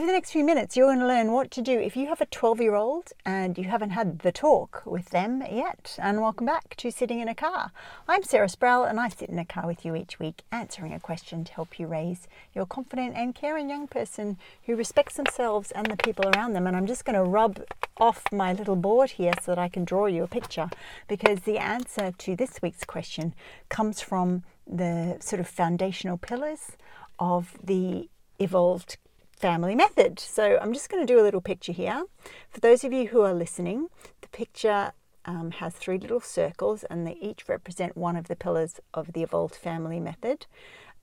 Over the next few minutes, you're going to learn what to do if you have a 12 year old and you haven't had the talk with them yet. And welcome back to Sitting in a Car. I'm Sarah Sproul and I sit in a car with you each week answering a question to help you raise your confident and caring young person who respects themselves and the people around them. And I'm just going to rub off my little board here so that I can draw you a picture because the answer to this week's question comes from the sort of foundational pillars of the evolved family method. So I'm just going to do a little picture here. For those of you who are listening, the picture um, has three little circles and they each represent one of the pillars of the evolved family method,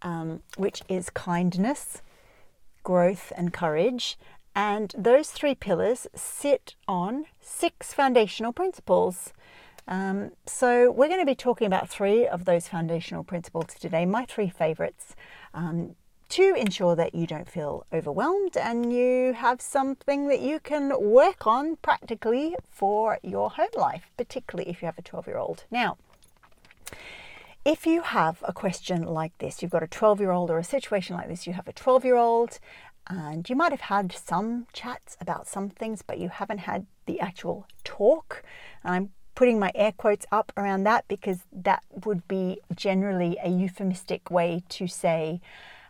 um, which is kindness, growth, and courage. And those three pillars sit on six foundational principles. Um, so, we're going to be talking about three of those foundational principles today, my three favorites. Um, to ensure that you don't feel overwhelmed and you have something that you can work on practically for your home life, particularly if you have a 12 year old. Now, if you have a question like this, you've got a 12 year old or a situation like this, you have a 12 year old and you might have had some chats about some things, but you haven't had the actual talk. And I'm putting my air quotes up around that because that would be generally a euphemistic way to say,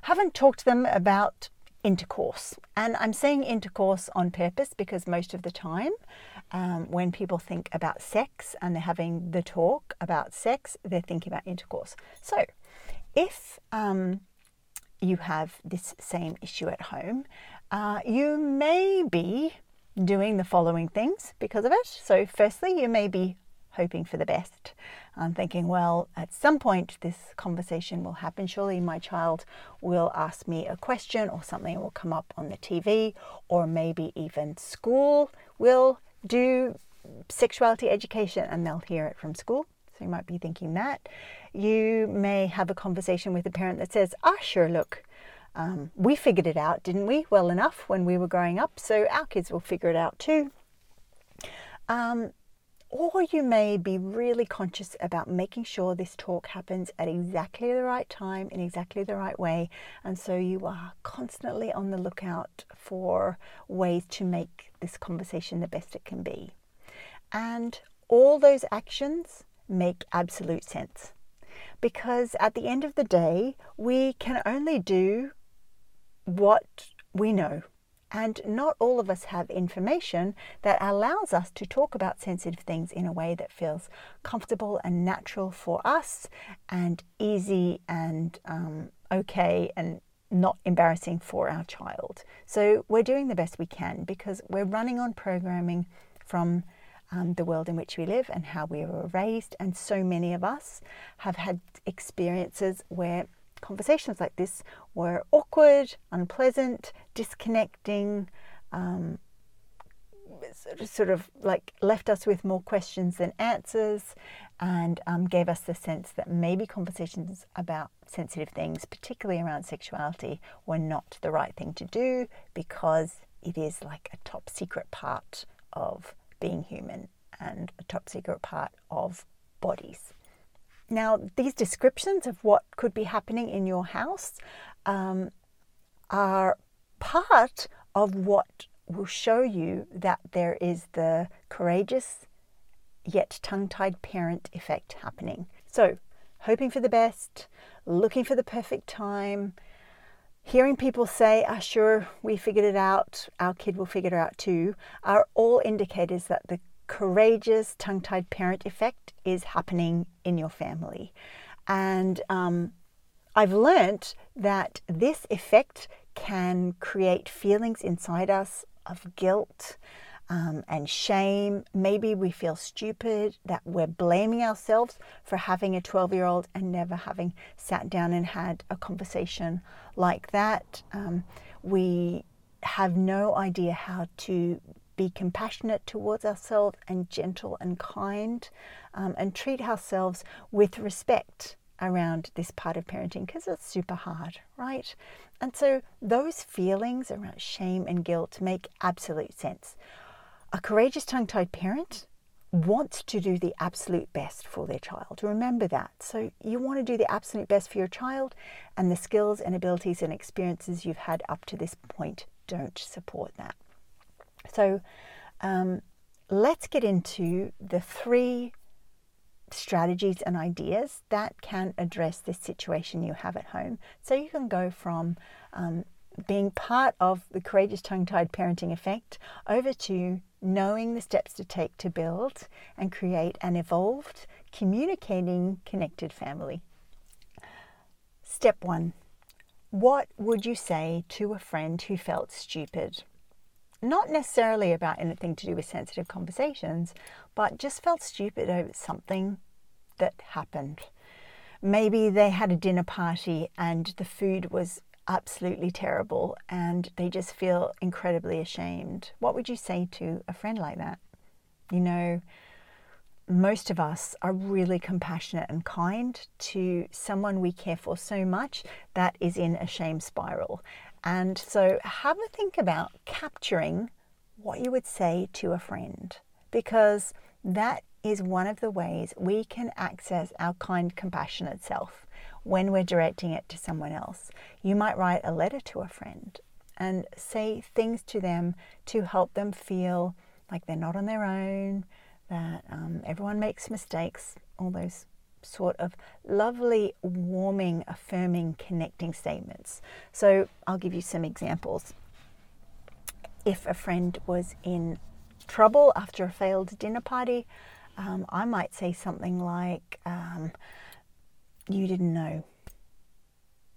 haven't talked to them about intercourse. And I'm saying intercourse on purpose because most of the time, um, when people think about sex and they're having the talk about sex, they're thinking about intercourse. So, if um, you have this same issue at home, uh, you may be doing the following things because of it. So, firstly, you may be hoping for the best. I'm thinking, well, at some point this conversation will happen. Surely my child will ask me a question or something will come up on the TV, or maybe even school will do sexuality education and they'll hear it from school. So you might be thinking that. You may have a conversation with a parent that says, ah, sure, look, um, we figured it out, didn't we? Well enough when we were growing up, so our kids will figure it out too. Um, or you may be really conscious about making sure this talk happens at exactly the right time in exactly the right way. And so you are constantly on the lookout for ways to make this conversation the best it can be. And all those actions make absolute sense because at the end of the day, we can only do what we know and not all of us have information that allows us to talk about sensitive things in a way that feels comfortable and natural for us and easy and um, okay and not embarrassing for our child. So we're doing the best we can because we're running on programming from um, the world in which we live and how we were raised. And so many of us have had experiences where conversations like this were awkward, unpleasant, disconnecting, um, sort of like left us with more questions than answers, and um, gave us the sense that maybe conversations about sensitive things, particularly around sexuality, were not the right thing to do because it is like a top secret part of being human and a top secret part of bodies. Now, these descriptions of what could be happening in your house um, are part of what will show you that there is the courageous yet tongue tied parent effect happening. So, hoping for the best, looking for the perfect time, hearing people say, ah, sure, we figured it out, our kid will figure it out too, are all indicators that the courageous tongue tied parent effect is happening in your family. And um, I've learnt that this effect can create feelings inside us of guilt um, and shame. Maybe we feel stupid, that we're blaming ourselves for having a 12 year old and never having sat down and had a conversation like that. Um, we have no idea how to be compassionate towards ourselves and gentle and kind um, and treat ourselves with respect around this part of parenting because it's super hard, right? And so those feelings around shame and guilt make absolute sense. A courageous tongue tied parent wants to do the absolute best for their child. Remember that. So you want to do the absolute best for your child, and the skills and abilities and experiences you've had up to this point don't support that. So um, let's get into the three strategies and ideas that can address this situation you have at home. So you can go from um, being part of the courageous tongue tied parenting effect over to knowing the steps to take to build and create an evolved, communicating, connected family. Step one What would you say to a friend who felt stupid? Not necessarily about anything to do with sensitive conversations, but just felt stupid over something that happened. Maybe they had a dinner party and the food was absolutely terrible and they just feel incredibly ashamed. What would you say to a friend like that? You know, most of us are really compassionate and kind to someone we care for so much that is in a shame spiral. And so have a think about capturing what you would say to a friend because that is one of the ways we can access our kind, compassionate self when we're directing it to someone else. You might write a letter to a friend and say things to them to help them feel like they're not on their own, that um, everyone makes mistakes, all those sort of lovely, warming, affirming, connecting statements. So I'll give you some examples. If a friend was in trouble after a failed dinner party, um, I might say something like, um, You didn't know.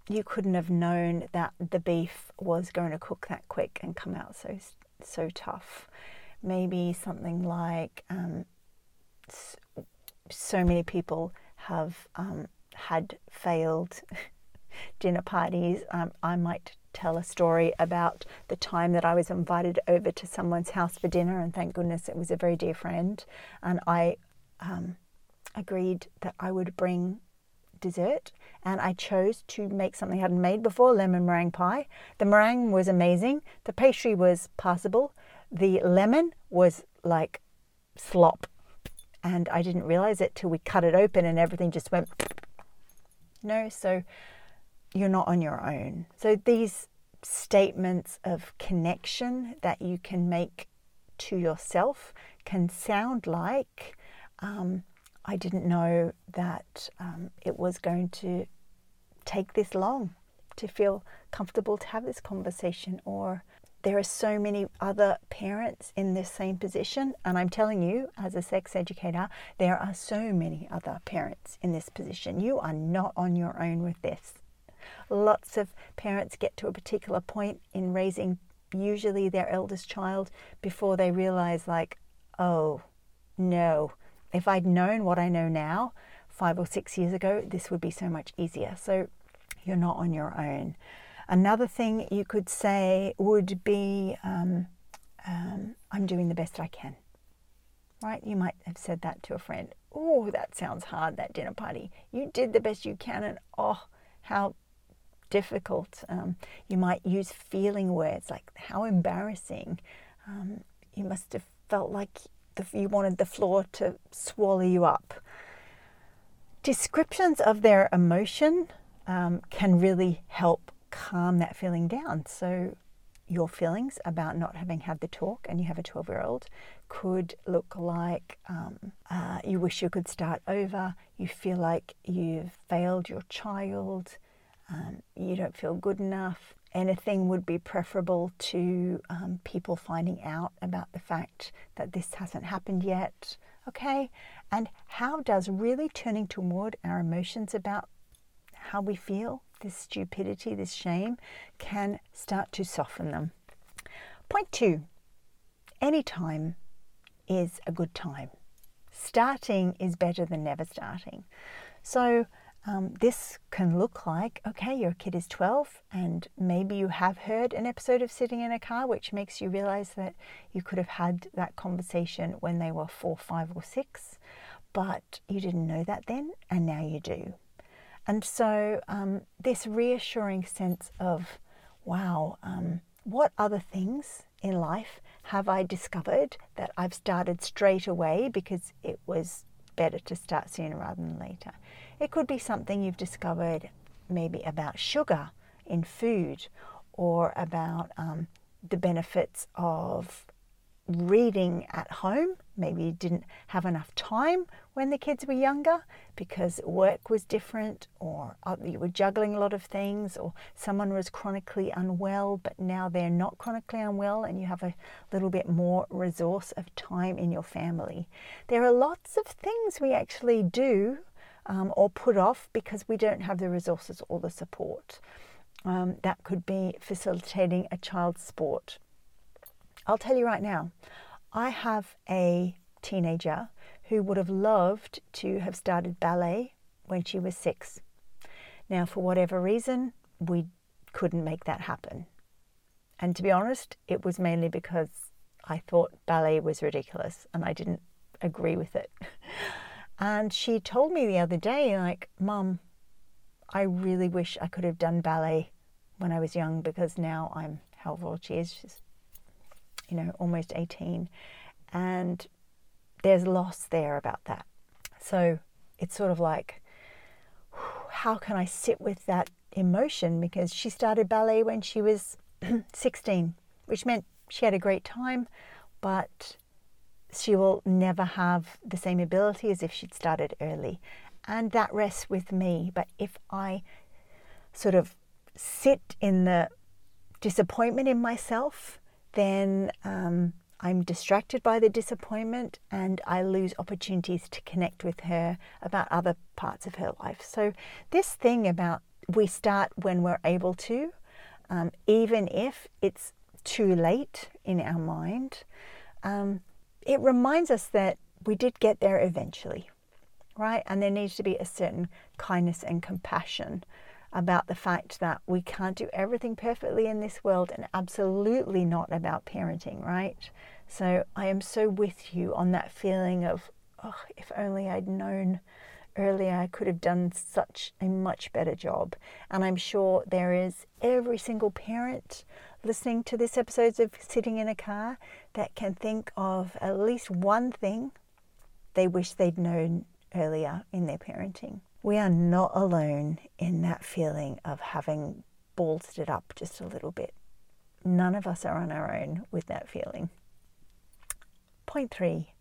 You couldn't have known that the beef was going to cook that quick and come out so so tough. Maybe something like, um, so many people have um, had failed dinner parties. Um, I might tell a story about the time that I was invited over to someone's house for dinner, and thank goodness it was a very dear friend. And I um, agreed that I would bring dessert, and I chose to make something I hadn't made before lemon meringue pie. The meringue was amazing, the pastry was passable, the lemon was like slop. And I didn't realize it till we cut it open and everything just went. No, so you're not on your own. So these statements of connection that you can make to yourself can sound like um, I didn't know that um, it was going to take this long to feel comfortable to have this conversation or there are so many other parents in this same position. And I'm telling you, as a sex educator, there are so many other parents in this position. You are not on your own with this. Lots of parents get to a particular point in raising usually their eldest child before they realize, like, oh, no, if I'd known what I know now five or six years ago, this would be so much easier. So you're not on your own. Another thing you could say would be, um, um, I'm doing the best I can. Right? You might have said that to a friend. Oh, that sounds hard, that dinner party. You did the best you can, and oh, how difficult. Um, you might use feeling words like how embarrassing. Um, you must have felt like the, you wanted the floor to swallow you up. Descriptions of their emotion um, can really help calm that feeling down. So, your feelings about not having had the talk and you have a 12 year old could look like um, uh, you wish you could start over, you feel like you've failed your child, um, you don't feel good enough. Anything would be preferable to um, people finding out about the fact that this hasn't happened yet. Okay, and how does really turning toward our emotions about how we feel, this stupidity, this shame, can start to soften them? Point two any time is a good time. Starting is better than never starting. So, um, this can look like okay, your kid is 12, and maybe you have heard an episode of Sitting in a Car, which makes you realize that you could have had that conversation when they were four, five, or six, but you didn't know that then, and now you do. And so, um, this reassuring sense of, wow, um, what other things in life have I discovered that I've started straight away because it was better to start sooner rather than later? It could be something you've discovered maybe about sugar in food or about um, the benefits of reading at home. Maybe you didn't have enough time when the kids were younger because work was different, or uh, you were juggling a lot of things, or someone was chronically unwell, but now they're not chronically unwell and you have a little bit more resource of time in your family. There are lots of things we actually do um, or put off because we don't have the resources or the support. Um, that could be facilitating a child's sport I'll tell you right now, I have a teenager who would have loved to have started ballet when she was six. Now, for whatever reason, we couldn't make that happen. And to be honest, it was mainly because I thought ballet was ridiculous and I didn't agree with it. And she told me the other day, like, Mum, I really wish I could have done ballet when I was young because now I'm how old she is. She's you know, almost 18. And there's loss there about that. So it's sort of like, how can I sit with that emotion? Because she started ballet when she was 16, which meant she had a great time, but she will never have the same ability as if she'd started early. And that rests with me. But if I sort of sit in the disappointment in myself then um, I'm distracted by the disappointment and I lose opportunities to connect with her about other parts of her life. So, this thing about we start when we're able to, um, even if it's too late in our mind, um, it reminds us that we did get there eventually, right? And there needs to be a certain kindness and compassion about the fact that we can't do everything perfectly in this world and absolutely not about parenting, right? So I am so with you on that feeling of, oh, if only I'd known earlier, I could have done such a much better job. And I'm sure there is every single parent listening to this episode of Sitting in a Car that can think of at least one thing they wish they'd known earlier in their parenting we are not alone in that feeling of having ballsed it up just a little bit. None of us are on our own with that feeling. Point three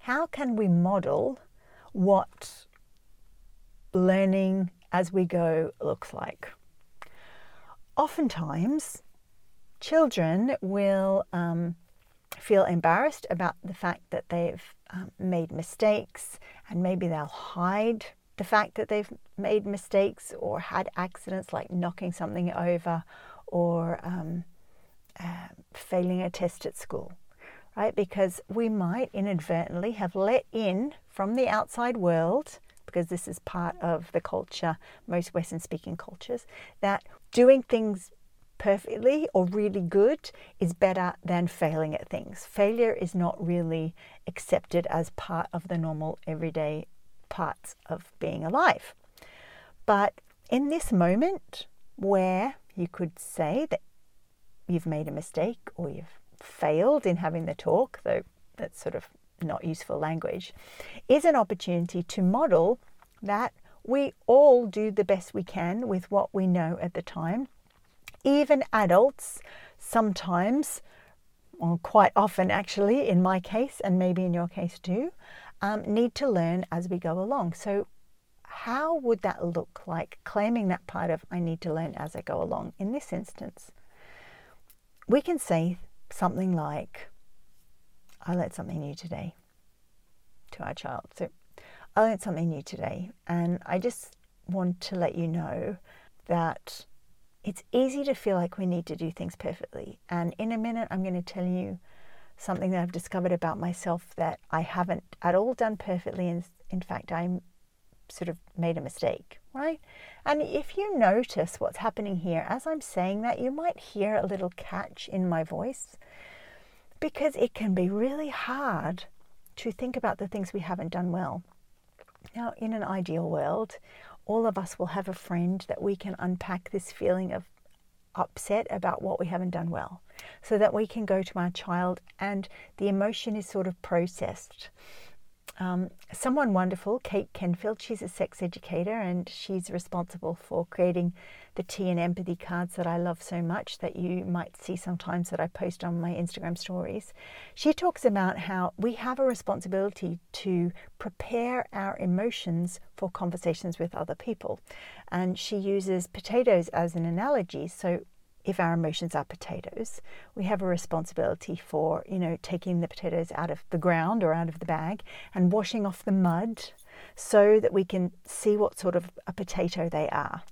how can we model what learning as we go looks like? Oftentimes, children will um, feel embarrassed about the fact that they've um, made mistakes and maybe they'll hide the fact that they've made mistakes or had accidents like knocking something over or um, uh, failing a test at school, right? Because we might inadvertently have let in from the outside world, because this is part of the culture, most Western speaking cultures, that doing things perfectly or really good is better than failing at things. Failure is not really accepted as part of the normal everyday parts of being alive. But in this moment where you could say that you've made a mistake or you've failed in having the talk, though that's sort of not useful language, is an opportunity to model that we all do the best we can with what we know at the time. Even adults sometimes, or quite often actually, in my case, and maybe in your case too, um, need to learn as we go along. So, how would that look like claiming that part of I need to learn as I go along? In this instance, we can say something like, I learned something new today to our child. So, I learned something new today, and I just want to let you know that it's easy to feel like we need to do things perfectly. And in a minute, I'm going to tell you something that I've discovered about myself that I haven't at all done perfectly. And in fact, I'm sort of made a mistake, right? And if you notice what's happening here, as I'm saying that, you might hear a little catch in my voice because it can be really hard to think about the things we haven't done well. Now, in an ideal world, all of us will have a friend that we can unpack this feeling of upset about what we haven't done well so that we can go to our child and the emotion is sort of processed. Um, someone wonderful, Kate Kenfield. She's a sex educator and she's responsible for creating the tea and empathy cards that I love so much that you might see sometimes that I post on my Instagram stories. She talks about how we have a responsibility to prepare our emotions for conversations with other people. And she uses potatoes as an analogy. So if our emotions are potatoes, we have a responsibility for, you know, taking the potatoes out of the ground or out of the bag and washing off the mud so that we can see what sort of a potato they are.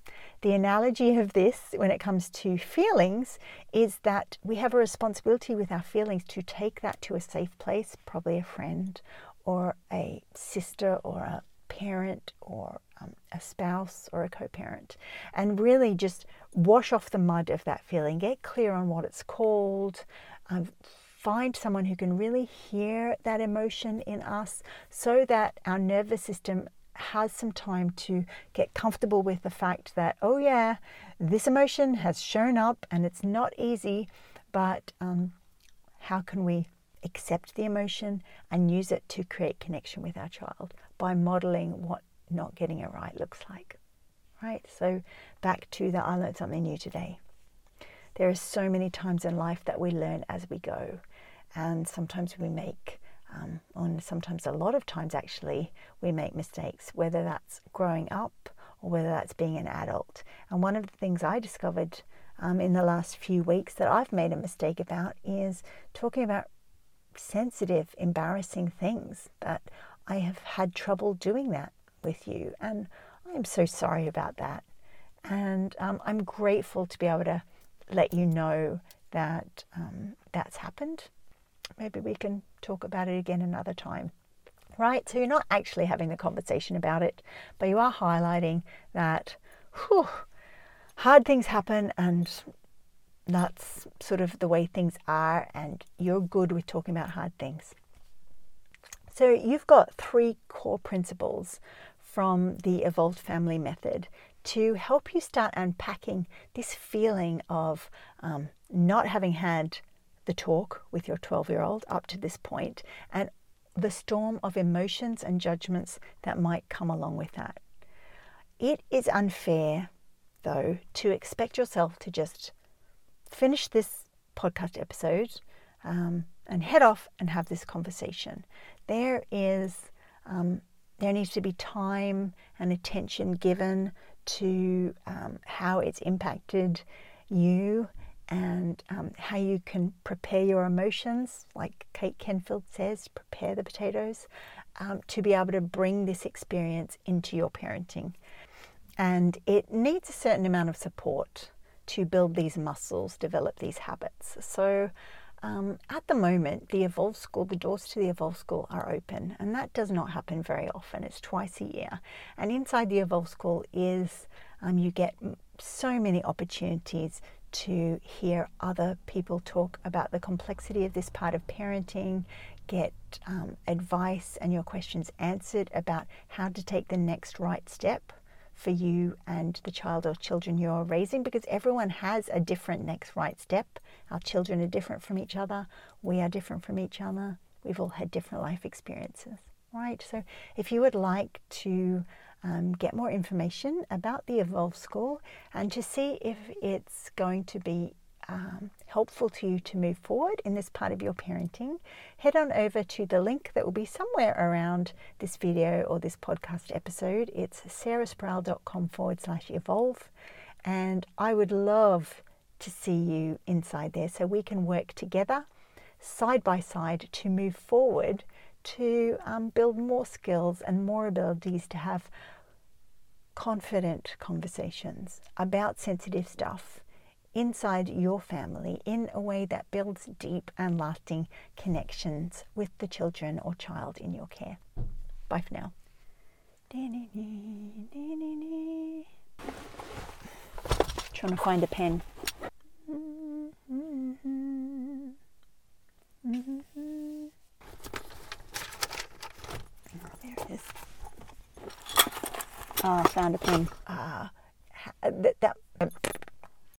The analogy of this when it comes to feelings is that we have a responsibility with our feelings to take that to a safe place, probably a friend or a sister or a parent or um, a spouse or a co parent, and really just wash off the mud of that feeling, get clear on what it's called, um, find someone who can really hear that emotion in us so that our nervous system has some time to get comfortable with the fact that, oh, yeah, this emotion has shown up and it's not easy, but um, how can we accept the emotion and use it to create connection with our child by modeling what not getting it right looks like. Right? So, back to the I learned something new today. There are so many times in life that we learn as we go, and sometimes we make, um, and sometimes a lot of times actually, we make mistakes, whether that's growing up or whether that's being an adult. And one of the things I discovered um, in the last few weeks that I've made a mistake about is talking about sensitive, embarrassing things that I have had trouble doing that with you. And I'm so sorry about that. And um, I'm grateful to be able to let you know that um, that's happened. Maybe we can talk about it again another time. Right? So you're not actually having the conversation about it, but you are highlighting that whew, hard things happen and that's sort of the way things are, and you're good with talking about hard things. So, you've got three core principles from the Evolved Family Method to help you start unpacking this feeling of um, not having had the talk with your 12 year old up to this point and the storm of emotions and judgments that might come along with that. It is unfair, though, to expect yourself to just finish this podcast episode um, and head off and have this conversation. There is, um, there needs to be time and attention given to um, how it's impacted you and um, how you can prepare your emotions, like Kate Kenfield says, prepare the potatoes, um, to be able to bring this experience into your parenting. And it needs a certain amount of support to build these muscles, develop these habits. So, um, at the moment, the Evolve School, the doors to the Evolve School are open, and that does not happen very often. It's twice a year. And inside the Evolve School is um, you get so many opportunities to hear other people talk about the complexity of this part of parenting, get um, advice and your questions answered about how to take the next right step for you and the child or children you're raising because everyone has a different next right step. Our children are different from each other, we are different from each other, we've all had different life experiences, right? So, if you would like to um, get more information about the Evolve School and to see if it's going to be um, helpful to you to move forward in this part of your parenting, head on over to the link that will be somewhere around this video or this podcast episode. It's sarahsproul.com forward slash evolve. And I would love to see you inside there so we can work together side by side to move forward to um, build more skills and more abilities to have confident conversations about sensitive stuff inside your family in a way that builds deep and lasting connections with the children or child in your care. Bye for now. Trying to find a pen. there it is. Oh, found a pen. Uh, that, that